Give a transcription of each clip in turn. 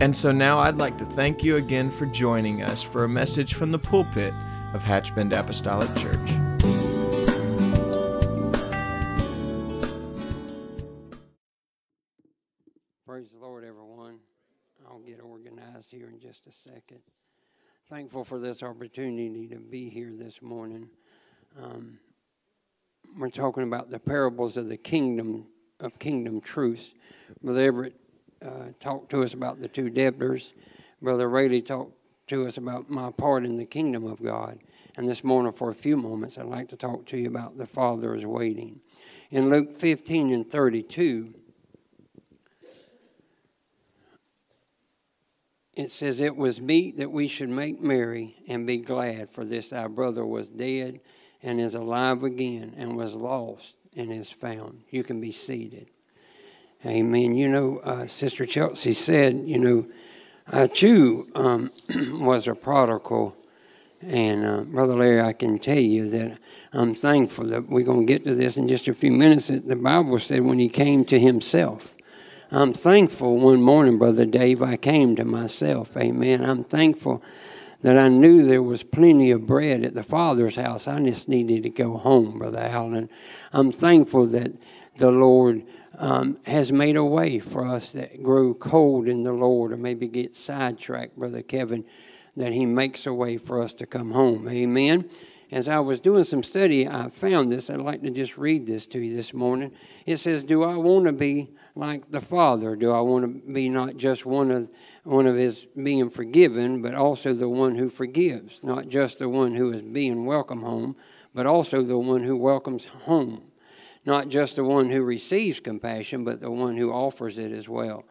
And so now I'd like to thank you again for joining us for a message from the pulpit of Hatchbend Apostolic Church. Praise the Lord, everyone. I'll get organized here in just a second. Thankful for this opportunity to be here this morning. Um, we're talking about the parables of the kingdom of kingdom truths. Brother Everett uh, talked to us about the two debtors. Brother Rayleigh talked to us about my part in the kingdom of God. And this morning, for a few moments, I'd like to talk to you about the Father is waiting. In Luke 15 and 32, it says, It was meet that we should make merry and be glad, for this our brother was dead and is alive again, and was lost and is found. You can be seated. Amen. You know, uh, Sister Chelsea said, you know, I too um, was a prodigal. And uh, Brother Larry, I can tell you that I'm thankful that we're going to get to this in just a few minutes. The Bible said when he came to himself. I'm thankful one morning, Brother Dave, I came to myself. Amen. I'm thankful that I knew there was plenty of bread at the Father's house. I just needed to go home, Brother Allen. I'm thankful that the Lord um, has made a way for us that grow cold in the Lord or maybe get sidetracked, Brother Kevin, that He makes a way for us to come home. Amen. As I was doing some study, I found this. I'd like to just read this to you this morning. It says, Do I want to be like the Father? Do I want to be not just one of one of his being forgiven, but also the one who forgives, not just the one who is being welcome home, but also the one who welcomes home not just the one who receives compassion, but the one who offers it as well.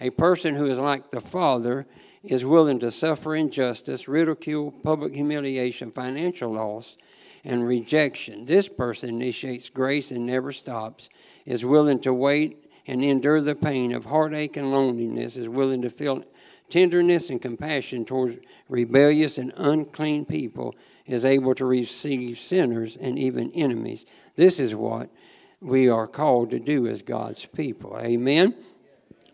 A person who is like the Father is willing to suffer injustice, ridicule, public humiliation, financial loss, and rejection. This person initiates grace and never stops, is willing to wait and endure the pain of heartache and loneliness, is willing to feel tenderness and compassion towards rebellious and unclean people, is able to receive sinners and even enemies. This is what we are called to do as God's people. Amen.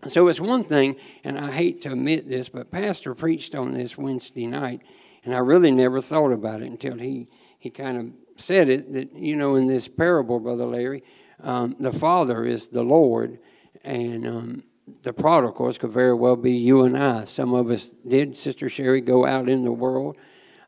So it's one thing, and I hate to admit this, but Pastor preached on this Wednesday night, and I really never thought about it until he, he kind of said it that, you know, in this parable, Brother Larry, um, the Father is the Lord, and um, the prodigals could very well be you and I. Some of us did, Sister Sherry, go out in the world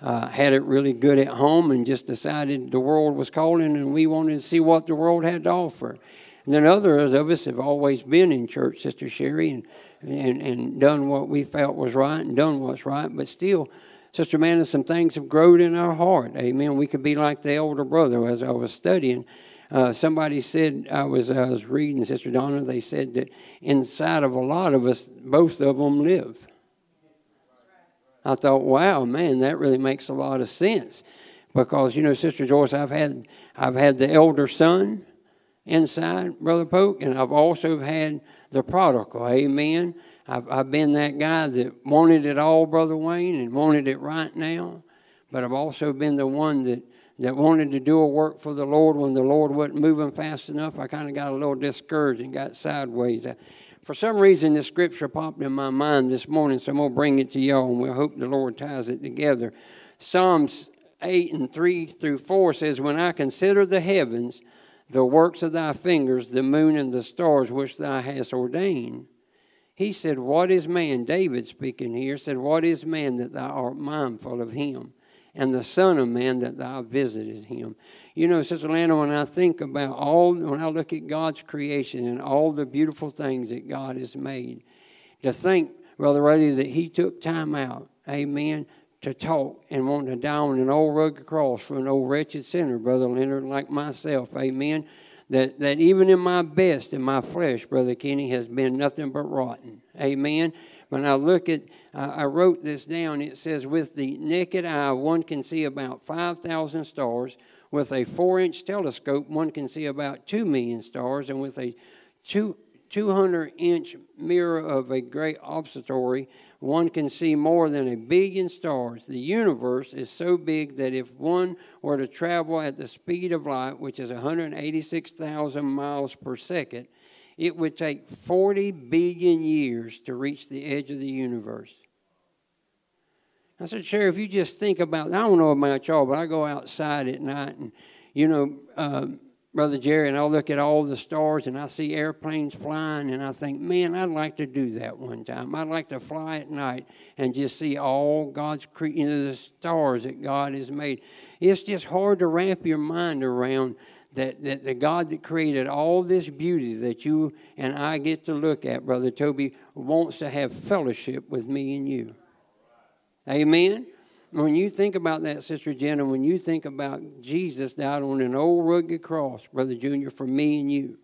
uh, had it really good at home and just decided the world was calling and we wanted to see what the world had to offer. And then others of us have always been in church, Sister Sherry, and, and, and done what we felt was right and done what's right, but still, Sister Amanda, some things have grown in our heart. Amen. We could be like the older brother as I was studying. Uh, somebody said I was I was reading Sister Donna. They said that inside of a lot of us, both of them live. I thought, wow, man, that really makes a lot of sense. Because, you know, Sister Joyce, I've had I've had the elder son inside, Brother Polk, and I've also had the prodigal. Amen. I've, I've been that guy that wanted it all, Brother Wayne, and wanted it right now. But I've also been the one that, that wanted to do a work for the Lord when the Lord wasn't moving fast enough. I kind of got a little discouraged and got sideways. I, for some reason, this scripture popped in my mind this morning, so I'm going to bring it to y'all, and we hope the Lord ties it together. Psalms 8 and 3 through 4 says, When I consider the heavens, the works of thy fingers, the moon and the stars which thou hast ordained. He said, What is man? David speaking here said, What is man that thou art mindful of him? And the Son of Man that thou visited him. You know, Sister Lana, when I think about all, when I look at God's creation and all the beautiful things that God has made, to think, Brother Riley, that He took time out, amen, to talk and want to die on an old rugged cross for an old wretched sinner, Brother Leonard, like myself, amen. that, that even in my best, in my flesh, Brother Kenny, has been nothing but rotten. Amen. When I look at, uh, I wrote this down. It says, with the naked eye, one can see about 5,000 stars. With a four inch telescope, one can see about 2 million stars. And with a two, 200 inch mirror of a great observatory, one can see more than a billion stars. The universe is so big that if one were to travel at the speed of light, which is 186,000 miles per second, it would take 40 billion years to reach the edge of the universe. I said, Sheriff, you just think about, I don't know about y'all, but I go outside at night and, you know, um, Brother Jerry, and I look at all the stars and I see airplanes flying, and I think, man, I'd like to do that one time. I'd like to fly at night and just see all God's, cre- you know, the stars that God has made. It's just hard to wrap your mind around that, that the God that created all this beauty that you and I get to look at, Brother Toby, wants to have fellowship with me and you. Amen? when you think about that, Sister Jenna, when you think about Jesus died on an old rugged cross, Brother Junior, for me and you.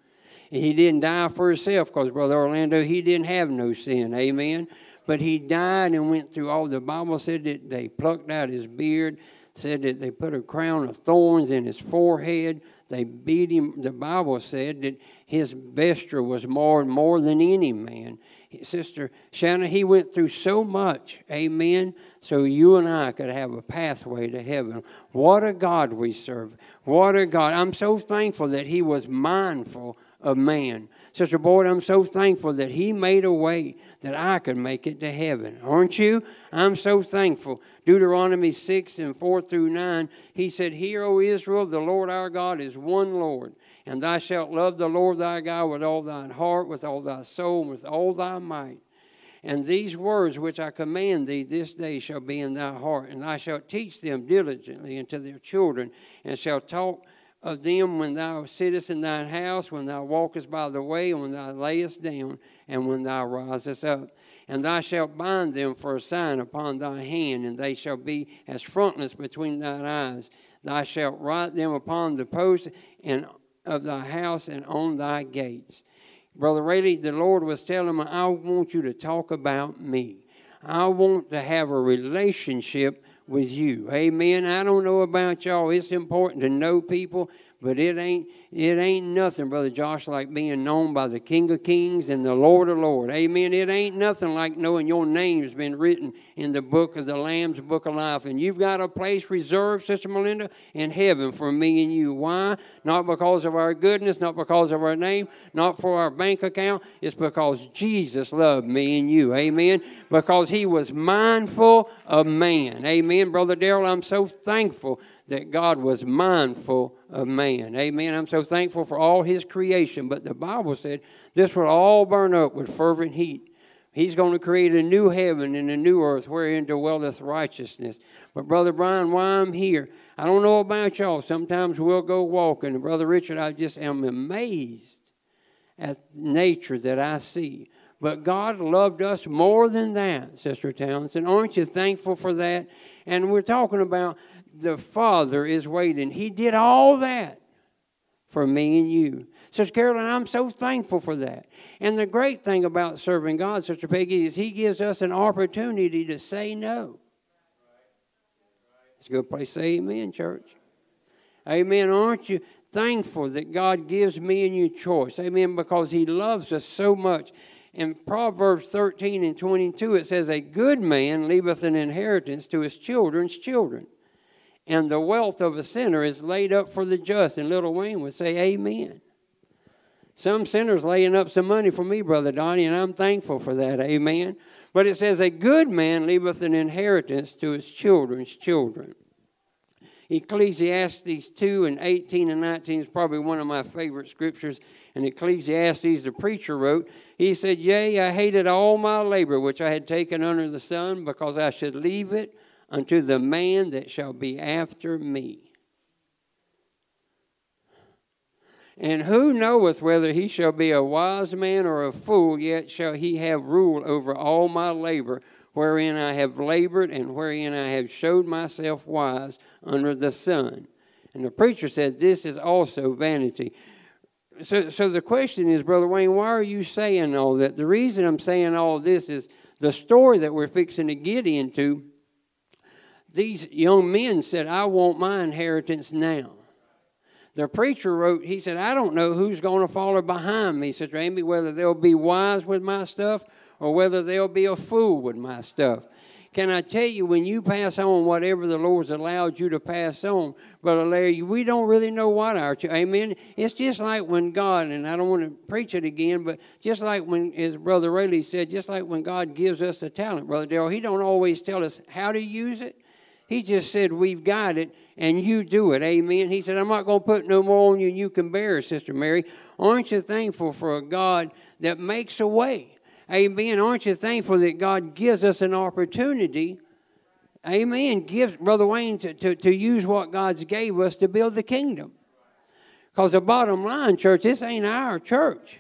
And he didn't die for himself because, Brother Orlando, he didn't have no sin. Amen. But he died and went through all the Bible said that they plucked out his beard, said that they put a crown of thorns in his forehead. They beat him. The Bible said that his vesture was more more than any man. Sister Shannon, he went through so much, amen, so you and I could have a pathway to heaven. What a God we serve. What a God. I'm so thankful that he was mindful of man. Sister Boyd, I'm so thankful that he made a way that I could make it to heaven. Aren't you? I'm so thankful. Deuteronomy 6 and 4 through 9, he said, Hear, O Israel, the Lord our God is one Lord. And thou shalt love the Lord thy God with all thine heart, with all thy soul, and with all thy might. And these words which I command thee this day shall be in thy heart, and thou shalt teach them diligently unto their children, and shalt talk of them when thou sittest in thine house, when thou walkest by the way, and when thou layest down, and when thou risest up. And thou shalt bind them for a sign upon thy hand, and they shall be as frontlets between thine eyes. Thou shalt write them upon the posts and of thy house and on thy gates. Brother Rayleigh, the Lord was telling me, I want you to talk about me. I want to have a relationship with you. Amen. I don't know about y'all. It's important to know people, but it ain't it ain't nothing, Brother Josh, like being known by the King of Kings and the Lord of Lords. Amen. It ain't nothing like knowing your name's been written in the book of the Lamb's Book of Life. And you've got a place reserved, Sister Melinda, in heaven for me and you. Why? Not because of our goodness, not because of our name, not for our bank account. It's because Jesus loved me and you. Amen. Because he was mindful of man. Amen. Brother Darrell, I'm so thankful that God was mindful of man. Amen. I'm so thankful for all his creation. But the Bible said this will all burn up with fervent heat. He's going to create a new heaven and a new earth wherein dwelleth righteousness. But, Brother Brian, why I'm here, I don't know about y'all. Sometimes we'll go walking. Brother Richard, I just am amazed at nature that I see. But God loved us more than that, Sister Townsend. Aren't you thankful for that? And we're talking about the Father is waiting. He did all that for me and you. Sister Carolyn, I'm so thankful for that. And the great thing about serving God, Sister Peggy, is He gives us an opportunity to say no. It's a good place to say amen, church. Amen. Aren't you thankful that God gives me and you choice? Amen. Because He loves us so much. In Proverbs 13 and 22, it says, A good man leaveth an inheritance to his children's children and the wealth of a sinner is laid up for the just. And little Wayne would say, Amen. Some sinners laying up some money for me, Brother Donnie, and I'm thankful for that. Amen. But it says, A good man leaveth an inheritance to his children's children. Ecclesiastes 2 and 18 and 19 is probably one of my favorite scriptures. And Ecclesiastes, the preacher wrote, he said, Yea, I hated all my labor which I had taken under the sun, because I should leave it unto the man that shall be after me. And who knoweth whether he shall be a wise man or a fool, yet shall he have rule over all my labor, wherein I have labored and wherein I have showed myself wise under the sun. And the preacher said, This is also vanity. so, so the question is, Brother Wayne, why are you saying all that? The reason I'm saying all this is the story that we're fixing to get into. These young men said, I want my inheritance now. The preacher wrote, he said, I don't know who's going to follow behind me, Sister Amy, whether they'll be wise with my stuff or whether they'll be a fool with my stuff. Can I tell you, when you pass on whatever the Lord's allowed you to pass on, Brother Larry, we don't really know what our, amen. It's just like when God, and I don't want to preach it again, but just like when, as Brother Rayleigh said, just like when God gives us a talent, Brother Darrell, He don't always tell us how to use it. He just said, We've got it, and you do it. Amen. He said, I'm not going to put no more on you than you can bear, Sister Mary. Aren't you thankful for a God that makes a way? Amen. Aren't you thankful that God gives us an opportunity? Amen. Gives Brother Wayne to, to, to use what God's gave us to build the kingdom. Because the bottom line, church, this ain't our church.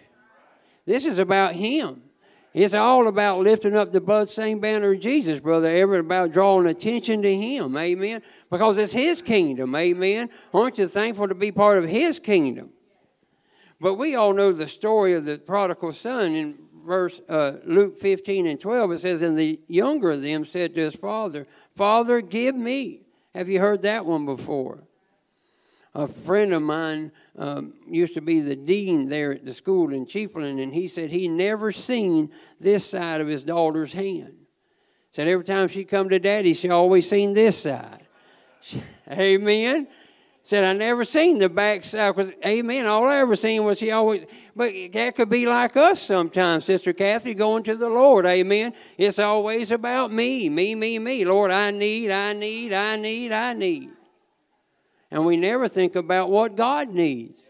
This is about Him. It's all about lifting up the bloodstained banner of Jesus, brother. Ever about drawing attention to Him. Amen. Because it's His kingdom. Amen. Aren't you thankful to be part of His kingdom? But we all know the story of the prodigal son in verse uh, Luke 15 and 12, it says, And the younger of them said to his father, Father, give me. Have you heard that one before? A friend of mine um, used to be the dean there at the school in Chiefland, and he said he never seen this side of his daughter's hand. Said every time she come to daddy, she always seen this side. Amen. Said, I never seen the backside. Because, amen, all I ever seen was he always, but that could be like us sometimes, Sister Kathy, going to the Lord, amen. It's always about me, me, me, me. Lord, I need, I need, I need, I need. And we never think about what God needs.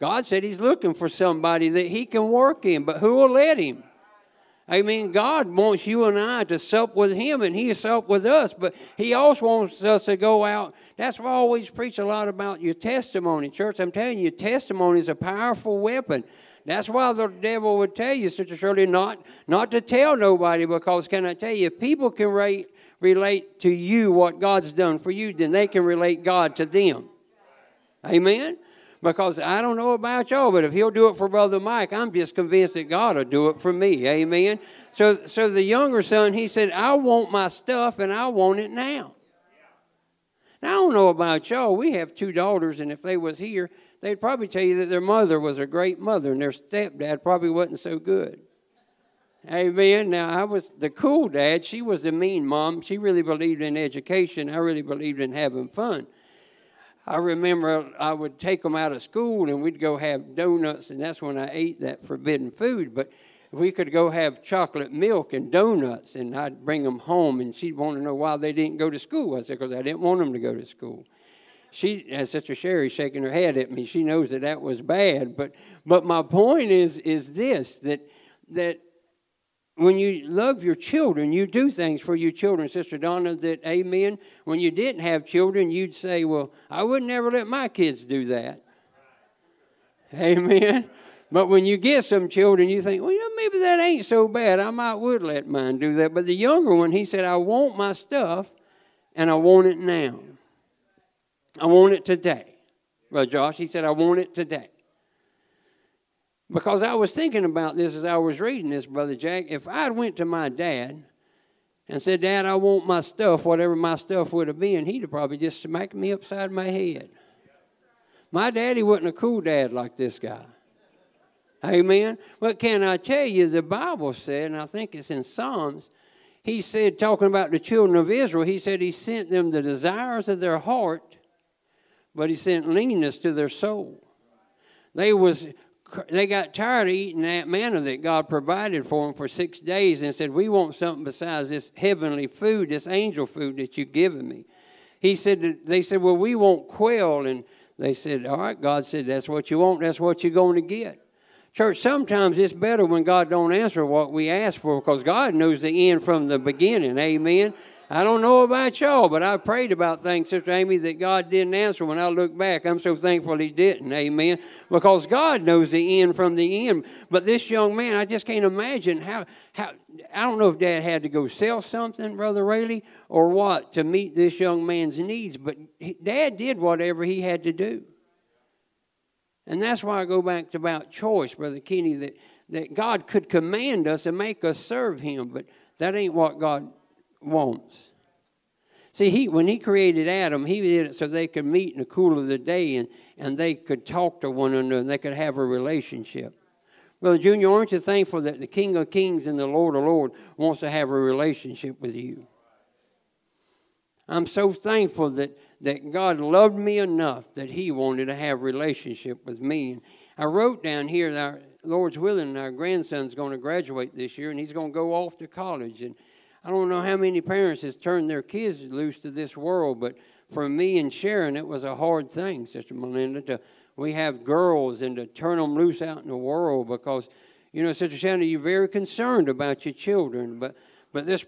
God said He's looking for somebody that He can work in, but who will let Him? I mean, God wants you and I to sup with Him, and He sup with us, but He also wants us to go out that's why I always preach a lot about your testimony, church. I'm telling you, testimony is a powerful weapon. That's why the devil would tell you, Sister Shirley, not, not to tell nobody, because can I tell you, people can rate, relate to you what God's done for you, then they can relate God to them. Amen? Because I don't know about y'all, but if he'll do it for Brother Mike, I'm just convinced that God will do it for me. Amen? So, so the younger son, he said, I want my stuff and I want it now. Now, I don't know about y'all. We have two daughters, and if they was here, they'd probably tell you that their mother was a great mother, and their stepdad probably wasn't so good. Amen. Now, I was the cool dad. She was the mean mom. She really believed in education. I really believed in having fun. I remember I would take them out of school and we'd go have donuts, and that's when I ate that forbidden food. But we could go have chocolate milk and donuts, and I'd bring them home, and she'd want to know why they didn't go to school. I said, because I didn't want them to go to school. She, as Sister Sherry, shaking her head at me. She knows that that was bad, but but my point is is this that that when you love your children, you do things for your children, Sister Donna. That Amen. When you didn't have children, you'd say, "Well, I would never let my kids do that." Amen. But when you get some children, you think, well, yeah, maybe that ain't so bad. I might would let mine do that. But the younger one, he said, I want my stuff and I want it now. I want it today. Well, Josh, he said, I want it today. Because I was thinking about this as I was reading this, Brother Jack. If I went to my dad and said, Dad, I want my stuff, whatever my stuff would have been, he'd have probably just smacked me upside my head. My daddy wasn't a cool dad like this guy. Amen. But can I tell you, the Bible said, and I think it's in Psalms, he said, talking about the children of Israel, he said he sent them the desires of their heart, but he sent leanness to their soul. They was they got tired of eating that manna that God provided for them for six days and said, We want something besides this heavenly food, this angel food that you've given me. He said, They said, Well, we want quail. And they said, All right, God said, That's what you want, that's what you're going to get. Church, sometimes it's better when God don't answer what we ask for because God knows the end from the beginning. Amen. I don't know about y'all, but I prayed about things, Sister Amy, that God didn't answer. When I look back, I'm so thankful He didn't. Amen. Because God knows the end from the end. But this young man, I just can't imagine how. how I don't know if Dad had to go sell something, Brother Rayleigh, or what to meet this young man's needs. But Dad did whatever he had to do. And that's why I go back to about choice, Brother Kenny, that, that God could command us and make us serve Him, but that ain't what God wants. See, he, when he created Adam, he did it so they could meet in the cool of the day and, and they could talk to one another and they could have a relationship. Brother Junior, aren't you thankful that the King of Kings and the Lord of Lords wants to have a relationship with you? I'm so thankful that, that God loved me enough that He wanted to have relationship with me. And I wrote down here that our Lord's willing, our grandson's going to graduate this year and he's going to go off to college. And I don't know how many parents has turned their kids loose to this world, but for me and Sharon, it was a hard thing, Sister Melinda, to we have girls and to turn them loose out in the world because, you know, Sister Shannon, you're very concerned about your children, but but this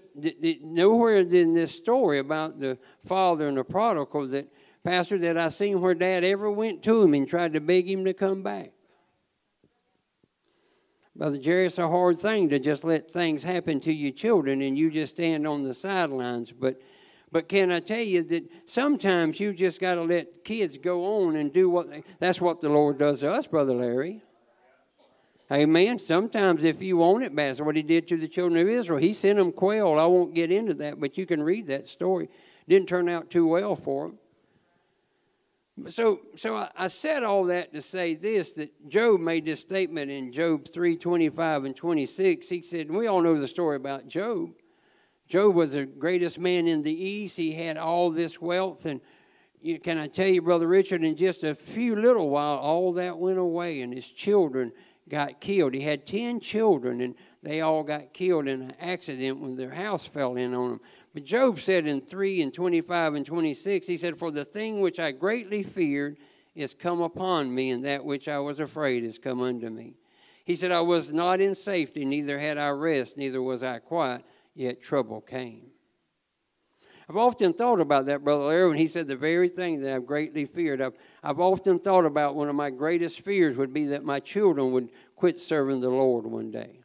nowhere in this story about the father and the prodigal that pastor that I seen where dad ever went to him and tried to beg him to come back. Brother Jerry, it's a hard thing to just let things happen to your children and you just stand on the sidelines. But, but can I tell you that sometimes you just got to let kids go on and do what they, that's what the Lord does to us, Brother Larry. Amen. Sometimes, if you want it, that's what He did to the children of Israel. He sent them quail. I won't get into that, but you can read that story. Didn't turn out too well for them. So, so I, said all that to say this: that Job made this statement in Job three twenty five and twenty six. He said, and we all know the story about Job. Job was the greatest man in the east. He had all this wealth, and you, can I tell you, brother Richard? In just a few little while, all that went away, and his children got killed. He had ten children, and they all got killed in an accident when their house fell in on them. But Job said in 3 and 25 and 26, he said, For the thing which I greatly feared is come upon me, and that which I was afraid is come unto me. He said, I was not in safety, neither had I rest, neither was I quiet, yet trouble came. I've often thought about that, Brother Larry, when he said the very thing that I've greatly feared. I've, I've often thought about one of my greatest fears would be that my children would quit serving the Lord one day.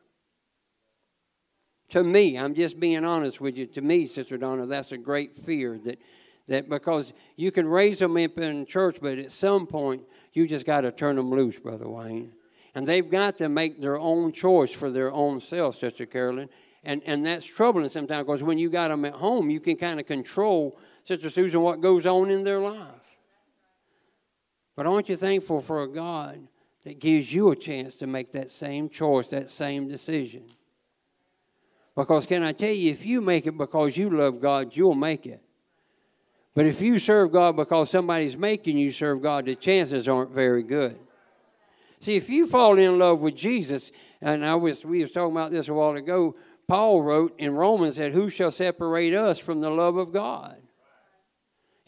To me, I'm just being honest with you. To me, Sister Donna, that's a great fear that that because you can raise them up in church, but at some point you just got to turn them loose, Brother Wayne. And they've got to make their own choice for their own self, Sister Carolyn. And, and that's troubling sometimes because when you got them at home, you can kind of control, Sister Susan, what goes on in their life. But aren't you thankful for a God that gives you a chance to make that same choice, that same decision? Because can I tell you, if you make it because you love God, you'll make it. But if you serve God because somebody's making you serve God, the chances aren't very good. See, if you fall in love with Jesus, and I was we were talking about this a while ago, Paul wrote in Romans that who shall separate us from the love of God?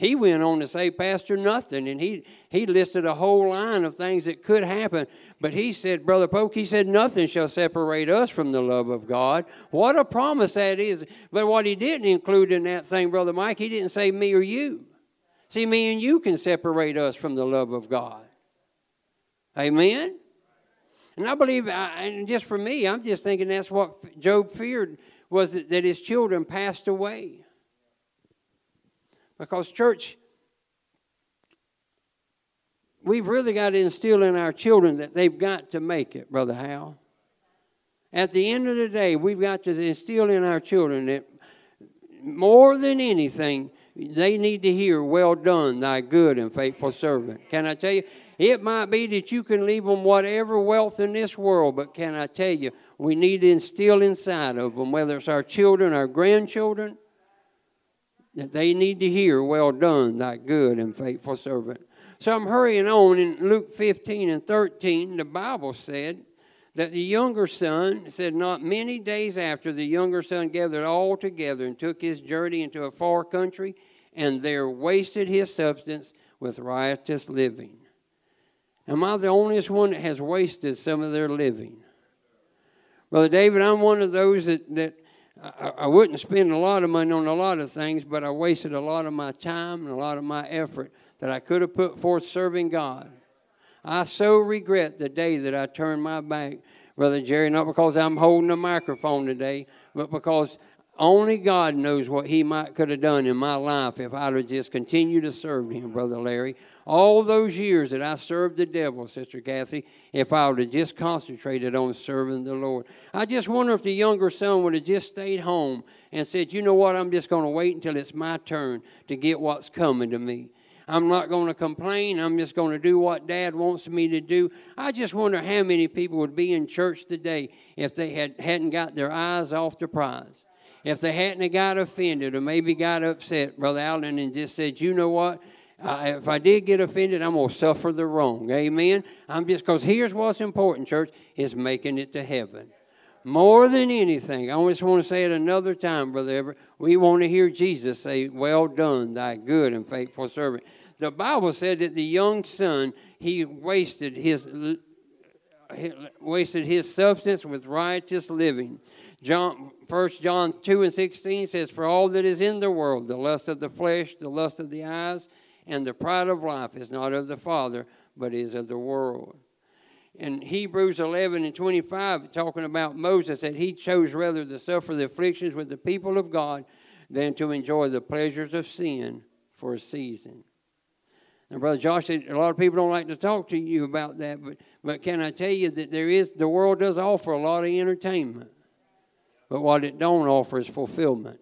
He went on to say, Pastor, nothing. And he, he listed a whole line of things that could happen. But he said, Brother Polk, he said, nothing shall separate us from the love of God. What a promise that is. But what he didn't include in that thing, Brother Mike, he didn't say me or you. See, me and you can separate us from the love of God. Amen? And I believe, and just for me, I'm just thinking that's what Job feared was that, that his children passed away. Because, church, we've really got to instill in our children that they've got to make it, Brother Hal. At the end of the day, we've got to instill in our children that more than anything, they need to hear, Well done, thy good and faithful servant. Can I tell you? It might be that you can leave them whatever wealth in this world, but can I tell you, we need to instill inside of them, whether it's our children, our grandchildren, that they need to hear, Well done, thy good and faithful servant. So I'm hurrying on in Luke 15 and 13. The Bible said that the younger son said, Not many days after, the younger son gathered all together and took his journey into a far country, and there wasted his substance with riotous living. Am I the only one that has wasted some of their living? Brother David, I'm one of those that, that I, I wouldn't spend a lot of money on a lot of things, but I wasted a lot of my time and a lot of my effort that I could have put forth serving God. I so regret the day that I turned my back, Brother Jerry, not because I'm holding a microphone today, but because Only God knows what He might could have done in my life if I'd have just continued to serve Him, Brother Larry. All those years that I served the devil, Sister Kathy, if I would have just concentrated on serving the Lord. I just wonder if the younger son would have just stayed home and said, You know what? I'm just going to wait until it's my turn to get what's coming to me. I'm not going to complain. I'm just going to do what Dad wants me to do. I just wonder how many people would be in church today if they had, hadn't got their eyes off the prize. If they hadn't have got offended or maybe got upset, Brother Allen, and just said, you know what? Uh, if I did get offended, I'm going to suffer the wrong. Amen. I'm just because here's what's important, church, is making it to heaven. More than anything, I just want to say it another time, Brother Everett. We want to hear Jesus say, Well done, thy good and faithful servant. The Bible said that the young son, he wasted his wasted his substance with riotous living. John, 1 John 2 and 16 says, For all that is in the world, the lust of the flesh, the lust of the eyes, and the pride of life is not of the Father, but is of the world. In Hebrews 11 and 25, talking about Moses, that he chose rather to suffer the afflictions with the people of God than to enjoy the pleasures of sin for a season. And Brother Josh said a lot of people don't like to talk to you about that, but, but can I tell you that there is the world does offer a lot of entertainment. But what it don't offer is fulfillment.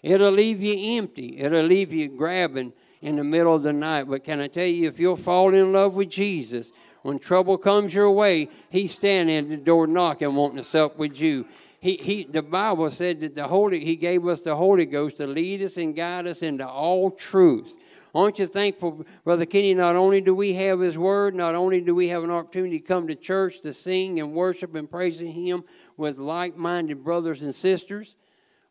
It'll leave you empty. It'll leave you grabbing in the middle of the night. But can I tell you, if you'll fall in love with Jesus, when trouble comes your way, He's standing at the door knocking, wanting to sup with you. He, he, the Bible said that the Holy, He gave us the Holy Ghost to lead us and guide us into all truth. Aren't you thankful, Brother Kenny? Not only do we have His Word, not only do we have an opportunity to come to church to sing and worship and praise Him with like minded brothers and sisters,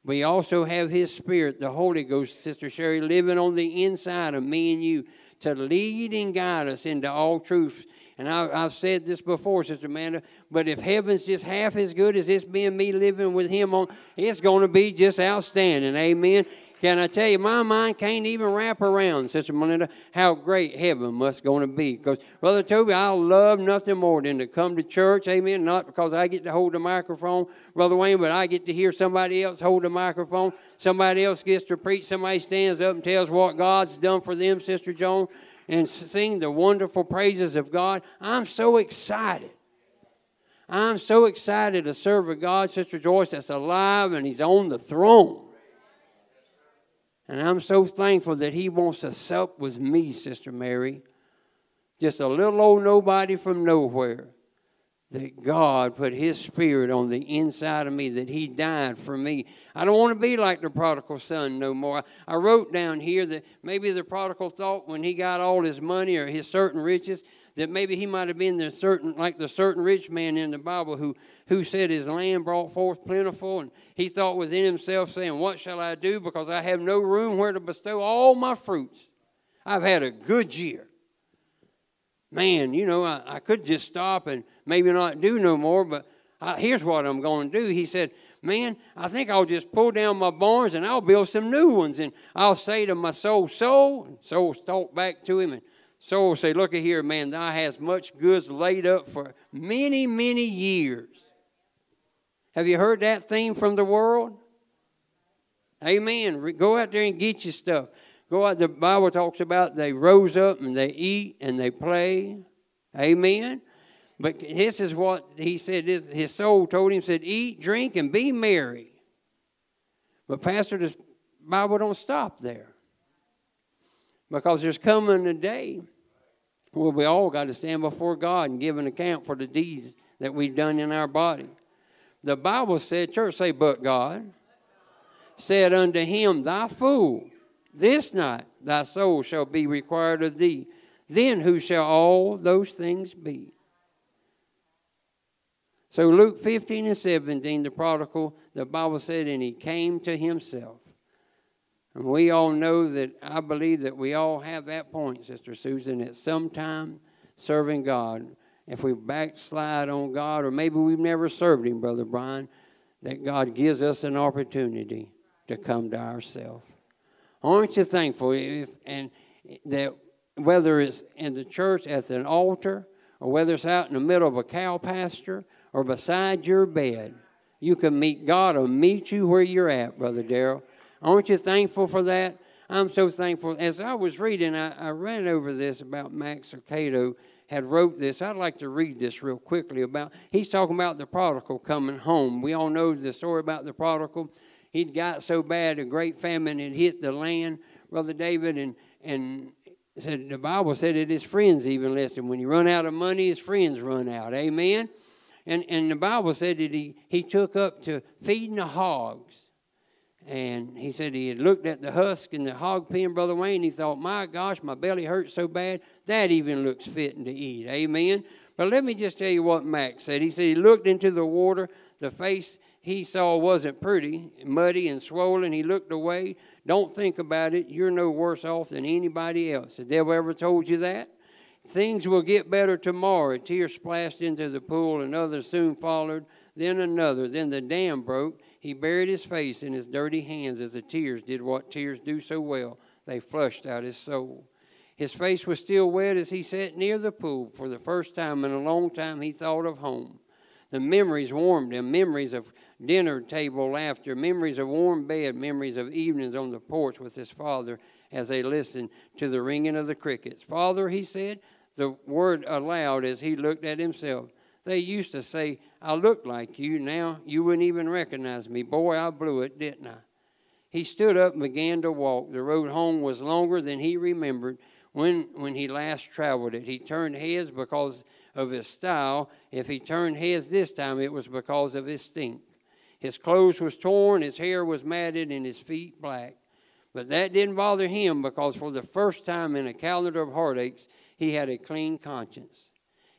we also have His Spirit, the Holy Ghost, Sister Sherry, living on the inside of me and you to lead and guide us into all truth. And I, have said this before, Sister Amanda, but if heaven's just half as good as this being me living with Him on, it's going to be just outstanding. Amen. Can I tell you, my mind can't even wrap around, Sister Melinda, how great heaven must going to be. Because, Brother Toby, I love nothing more than to come to church, amen, not because I get to hold the microphone, Brother Wayne, but I get to hear somebody else hold the microphone. Somebody else gets to preach. Somebody stands up and tells what God's done for them, Sister Joan, and sing the wonderful praises of God. I'm so excited. I'm so excited to serve a God, Sister Joyce, that's alive and He's on the throne. And I'm so thankful that he wants to sup with me, Sister Mary. Just a little old nobody from nowhere. That God put his spirit on the inside of me, that he died for me. I don't want to be like the prodigal son no more. I wrote down here that maybe the prodigal thought when he got all his money or his certain riches, that maybe he might have been the certain like the certain rich man in the Bible who who said his land brought forth plentiful, and he thought within himself, saying, What shall I do? Because I have no room where to bestow all my fruits. I've had a good year. Man, you know, I, I could just stop and maybe not do no more, but I, here's what I'm going to do. He said, Man, I think I'll just pull down my barns and I'll build some new ones. And I'll say to my soul, Soul, and soul talk back to him, and soul say, Look at here, man, thou hast much goods laid up for many, many years. Have you heard that theme from the world? Amen. Go out there and get your stuff. Go out. The Bible talks about they rose up and they eat and they play. Amen. But this is what he said. His soul told him, said, "Eat, drink, and be merry." But pastor, the Bible don't stop there because there's coming a day where we all got to stand before God and give an account for the deeds that we've done in our body. The Bible said, church say, but God said unto him, Thy fool, this night thy soul shall be required of thee. Then who shall all those things be? So Luke 15 and 17, the prodigal, the Bible said, and he came to himself. And we all know that I believe that we all have that point, Sister Susan, at some time serving God if we backslide on God, or maybe we've never served Him, Brother Brian, that God gives us an opportunity to come to ourselves. Aren't you thankful? If, and that whether it's in the church at an altar, or whether it's out in the middle of a cow pasture, or beside your bed, You can meet God or meet you where you're at, Brother Darrell. Aren't you thankful for that? I'm so thankful. As I was reading, I, I ran over this about Max Lucado had wrote this. I'd like to read this real quickly about. He's talking about the prodigal coming home. We all know the story about the prodigal. He'd got so bad a great famine had hit the land, Brother David, and and said the Bible said that his friends even him. When you run out of money, his friends run out. Amen. And and the Bible said that he he took up to feeding the hogs. And he said he had looked at the husk in the hog pen, Brother Wayne. He thought, my gosh, my belly hurts so bad. That even looks fitting to eat. Amen. But let me just tell you what Max said. He said he looked into the water. The face he saw wasn't pretty, muddy and swollen. He looked away. Don't think about it. You're no worse off than anybody else. The devil ever told you that? Things will get better tomorrow. A tear splashed into the pool. Another soon followed. Then another. Then the dam broke he buried his face in his dirty hands as the tears did what tears do so well. They flushed out his soul. His face was still wet as he sat near the pool. For the first time in a long time, he thought of home. The memories warmed him memories of dinner table laughter, memories of warm bed, memories of evenings on the porch with his father as they listened to the ringing of the crickets. Father, he said, the word aloud as he looked at himself. They used to say, I look like you. Now you wouldn't even recognize me. Boy, I blew it, didn't I? He stood up and began to walk. The road home was longer than he remembered when, when he last traveled it. He turned heads because of his style. If he turned heads this time, it was because of his stink. His clothes was torn, his hair was matted, and his feet black. But that didn't bother him because for the first time in a calendar of heartaches, he had a clean conscience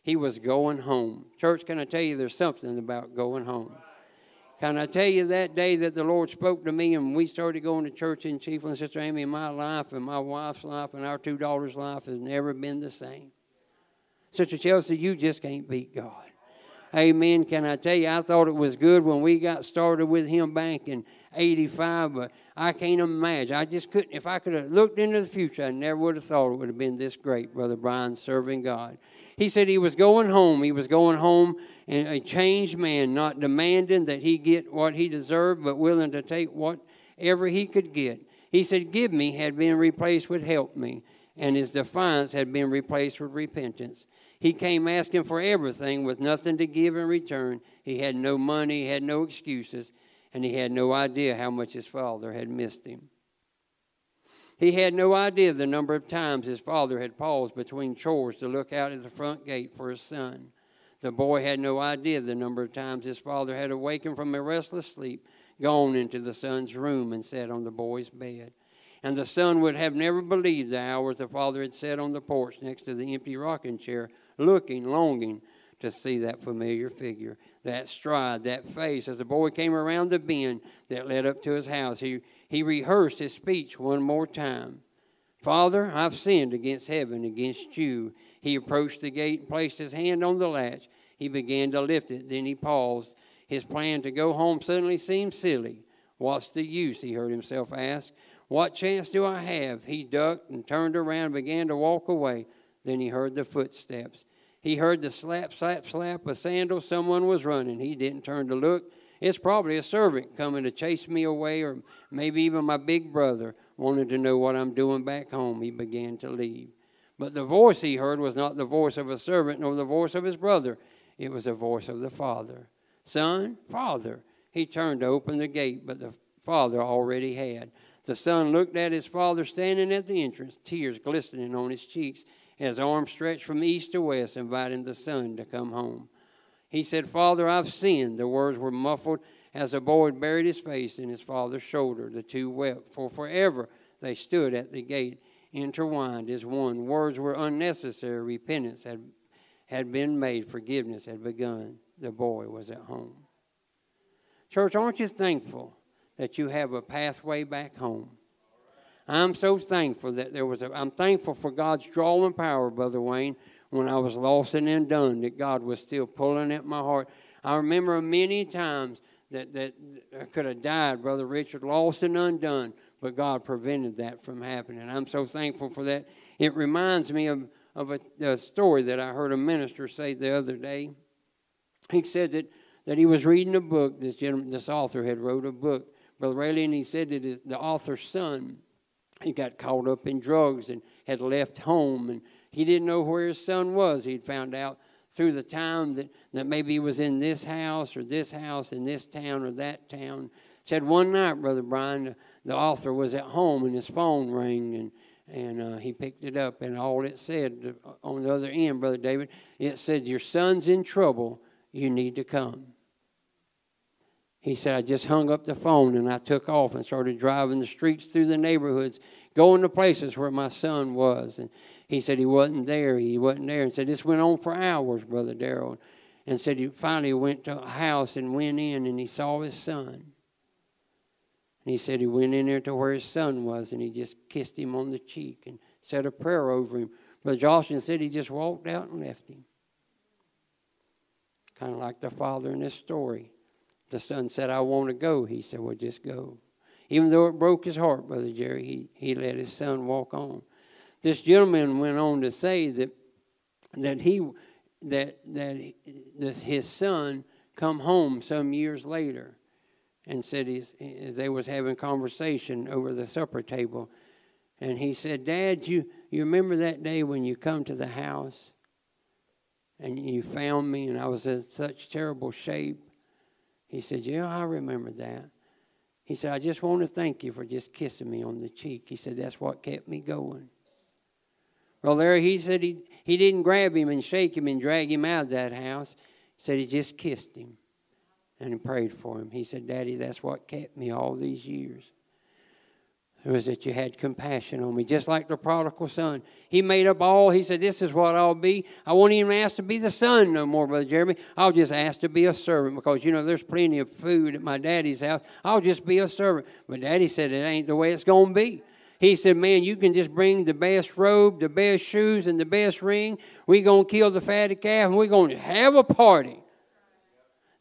he was going home. Church, can I tell you there's something about going home? Can I tell you that day that the Lord spoke to me and we started going to church in Chiefland, Sister Amy, my life and my wife's life and our two daughters' life has never been the same. Sister Chelsea, you just can't beat God. Amen. Can I tell you, I thought it was good when we got started with him back in 85, but I can't imagine. I just couldn't. If I could have looked into the future, I never would have thought it would have been this great, Brother Brian, serving God. He said he was going home. He was going home and a changed man, not demanding that he get what he deserved, but willing to take whatever he could get. He said, Give me had been replaced with help me, and his defiance had been replaced with repentance. He came asking for everything with nothing to give in return. He had no money, he had no excuses, and he had no idea how much his father had missed him. He had no idea the number of times his father had paused between chores to look out at the front gate for his son. The boy had no idea the number of times his father had awakened from a restless sleep, gone into the son's room, and sat on the boy's bed. And the son would have never believed the hours the father had sat on the porch next to the empty rocking chair, looking, longing to see that familiar figure, that stride, that face. As the boy came around the bend that led up to his house, he he rehearsed his speech one more time. Father, I've sinned against heaven, against you. He approached the gate and placed his hand on the latch. He began to lift it. Then he paused. His plan to go home suddenly seemed silly. What's the use? He heard himself ask. What chance do I have? He ducked and turned around and began to walk away. Then he heard the footsteps. He heard the slap, slap, slap of sandals. Someone was running. He didn't turn to look. It's probably a servant coming to chase me away, or maybe even my big brother wanted to know what I'm doing back home. He began to leave. But the voice he heard was not the voice of a servant nor the voice of his brother, it was the voice of the father. Son, father. He turned to open the gate, but the father already had. The son looked at his father standing at the entrance, tears glistening on his cheeks, his arms stretched from east to west, inviting the son to come home. He said, Father, I've sinned. The words were muffled as the boy buried his face in his father's shoulder. The two wept, for forever they stood at the gate, intertwined as one. Words were unnecessary. Repentance had, had been made, forgiveness had begun. The boy was at home. Church, aren't you thankful that you have a pathway back home? I'm so thankful that there was a, I'm thankful for God's drawing power, Brother Wayne, when I was lost and undone, that God was still pulling at my heart. I remember many times that, that I could have died, Brother Richard, lost and undone, but God prevented that from happening. I'm so thankful for that. It reminds me of, of a, a story that I heard a minister say the other day. He said that that he was reading a book. This gentleman, this author had wrote a book, Brother Rayleigh, and he said that his, the author's son, he got caught up in drugs and had left home, and he didn't know where his son was. He'd found out through the time that, that maybe he was in this house or this house in this town or that town. Said one night, Brother Brian, the author was at home and his phone rang and and uh, he picked it up and all it said uh, on the other end, Brother David, it said, "Your son's in trouble. You need to come." He said, I just hung up the phone and I took off and started driving the streets through the neighborhoods, going to places where my son was. And he said he wasn't there. He wasn't there. And said this went on for hours, Brother Darrell. And said he finally went to a house and went in and he saw his son. And he said he went in there to where his son was and he just kissed him on the cheek and said a prayer over him. Brother Jocelyn said he just walked out and left him. Kind of like the father in this story. The son said, I want to go. He said, Well, just go. Even though it broke his heart, Brother Jerry, he, he let his son walk on. This gentleman went on to say that that he that that his son come home some years later and said he's, they was having conversation over the supper table and he said dad you you remember that day when you come to the house and you found me and i was in such terrible shape he said yeah i remember that he said i just want to thank you for just kissing me on the cheek he said that's what kept me going well there he said he, he didn't grab him and shake him and drag him out of that house he said he just kissed him and he prayed for him. He said, Daddy, that's what kept me all these years. It was that you had compassion on me, just like the prodigal son. He made up all, he said, This is what I'll be. I won't even ask to be the son no more, Brother Jeremy. I'll just ask to be a servant because, you know, there's plenty of food at my daddy's house. I'll just be a servant. But daddy said, It ain't the way it's going to be. He said, Man, you can just bring the best robe, the best shoes, and the best ring. We're going to kill the fatted calf and we're going to have a party.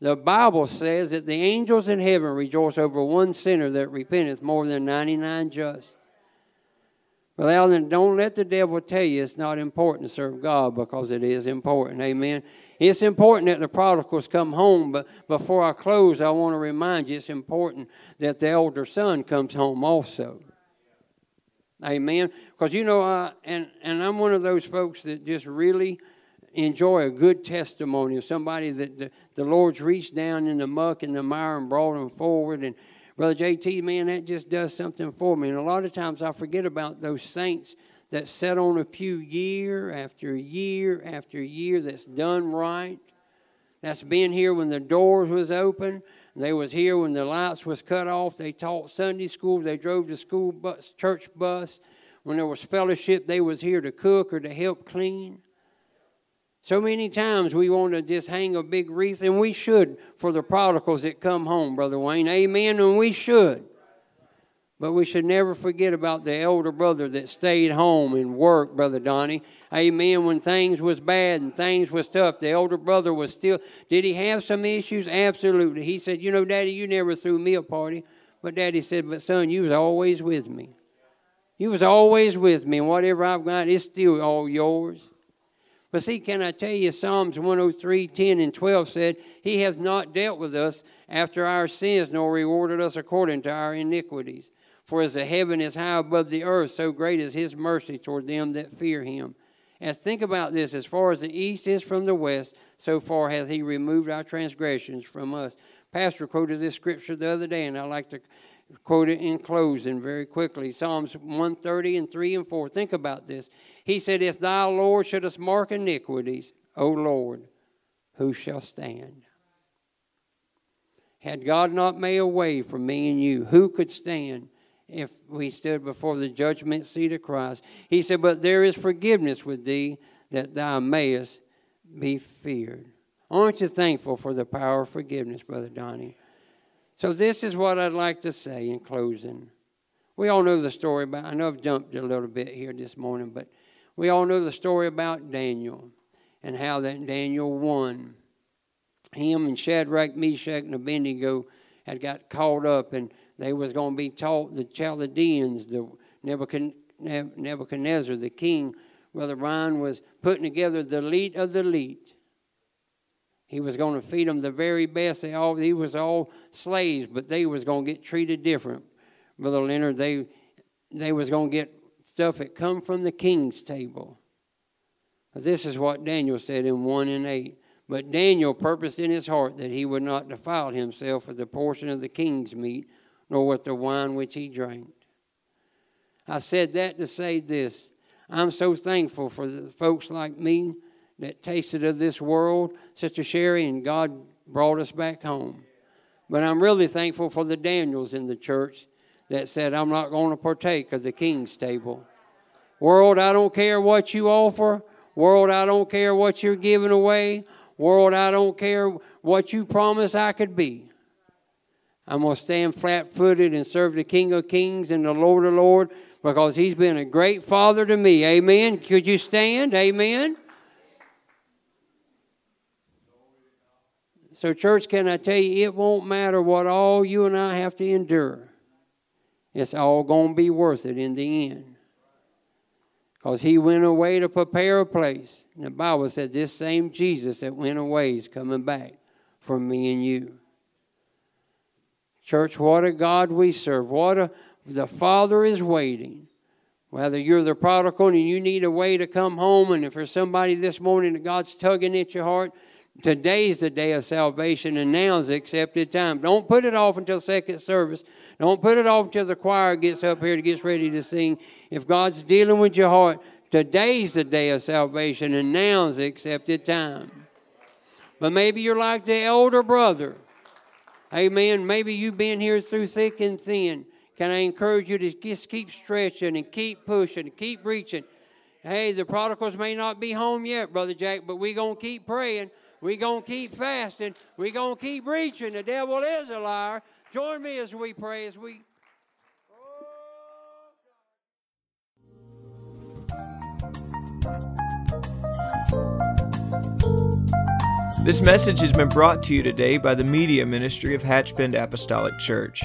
The Bible says that the angels in heaven rejoice over one sinner that repenteth more than 99 just. Well, Alan, don't let the devil tell you it's not important to serve God because it is important. Amen. It's important that the prodigals come home, but before I close, I want to remind you it's important that the elder son comes home also. Amen. Because you know, I, and and I'm one of those folks that just really enjoy a good testimony of somebody that the, the Lord's reached down in the muck and the mire and brought them forward. And Brother JT, man, that just does something for me. And a lot of times I forget about those saints that sat on a pew year after year after year that's done right. That's been here when the doors was open. They was here when the lights was cut off. They taught Sunday school. They drove the school bus, church bus. When there was fellowship, they was here to cook or to help clean. So many times we want to just hang a big wreath, and we should for the prodigals that come home, Brother Wayne. Amen, and we should. But we should never forget about the elder brother that stayed home and worked, Brother Donnie. Amen. When things was bad and things was tough, the elder brother was still. Did he have some issues? Absolutely. He said, "You know, Daddy, you never threw me a party." But Daddy said, "But son, you was always with me. You was always with me, and whatever I've got, it's still all yours." But see, can I tell you, Psalms 103, 10 and 12 said, He has not dealt with us after our sins, nor rewarded us according to our iniquities. For as the heaven is high above the earth, so great is His mercy toward them that fear Him. And think about this as far as the east is from the west, so far hath He removed our transgressions from us. Pastor quoted this scripture the other day, and I like to quote it in closing very quickly Psalms 130 and 3 and 4. Think about this. He said, If thou, Lord, shouldest mark iniquities, O Lord, who shall stand? Had God not made a way for me and you, who could stand if we stood before the judgment seat of Christ? He said, But there is forgiveness with thee that thou mayest be feared. Aren't you thankful for the power of forgiveness, Brother Donnie? So, this is what I'd like to say in closing. We all know the story about, I know I've jumped a little bit here this morning, but we all know the story about Daniel and how that Daniel won. Him and Shadrach, Meshach, and Abednego had got caught up and they was going to be taught the Chaldeans, the Nebuchadnezzar, the king. Brother Ryan was putting together the elite of the elite He was going to feed them the very best. They all he was all slaves, but they was going to get treated different. Brother Leonard, they they was going to get stuff that come from the king's table. This is what Daniel said in 1 and 8. But Daniel purposed in his heart that he would not defile himself with the portion of the king's meat, nor with the wine which he drank. I said that to say this. I'm so thankful for folks like me that tasted of this world, Sister Sherry, and God brought us back home. But I'm really thankful for the Daniels in the church that said, I'm not going to partake of the king's table. World, I don't care what you offer. World, I don't care what you're giving away. World, I don't care what you promise I could be. I'm going to stand flat footed and serve the King of Kings and the Lord of Lords because He's been a great Father to me. Amen. Could you stand? Amen. So, church, can I tell you, it won't matter what all you and I have to endure. It's all going to be worth it in the end. Because he went away to prepare a place. And the Bible said this same Jesus that went away is coming back for me and you. Church, what a God we serve. What a the Father is waiting. Whether you're the prodigal and you need a way to come home, and if there's somebody this morning that God's tugging at your heart, Today's the day of salvation, and now's the accepted time. Don't put it off until second service. Don't put it off until the choir gets up here to get ready to sing. If God's dealing with your heart, today's the day of salvation, and now's the accepted time. But maybe you're like the elder brother. Amen. Maybe you've been here through thick and thin. Can I encourage you to just keep stretching and keep pushing and keep reaching? Hey, the prodigals may not be home yet, Brother Jack, but we're going to keep praying we going to keep fasting. We're going to keep reaching. The devil is a liar. Join me as we pray, as we. This message has been brought to you today by the Media Ministry of Hatch Bend Apostolic Church.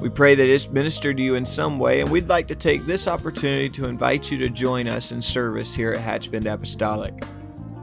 We pray that it's ministered to you in some way, and we'd like to take this opportunity to invite you to join us in service here at Hatch Bend Apostolic.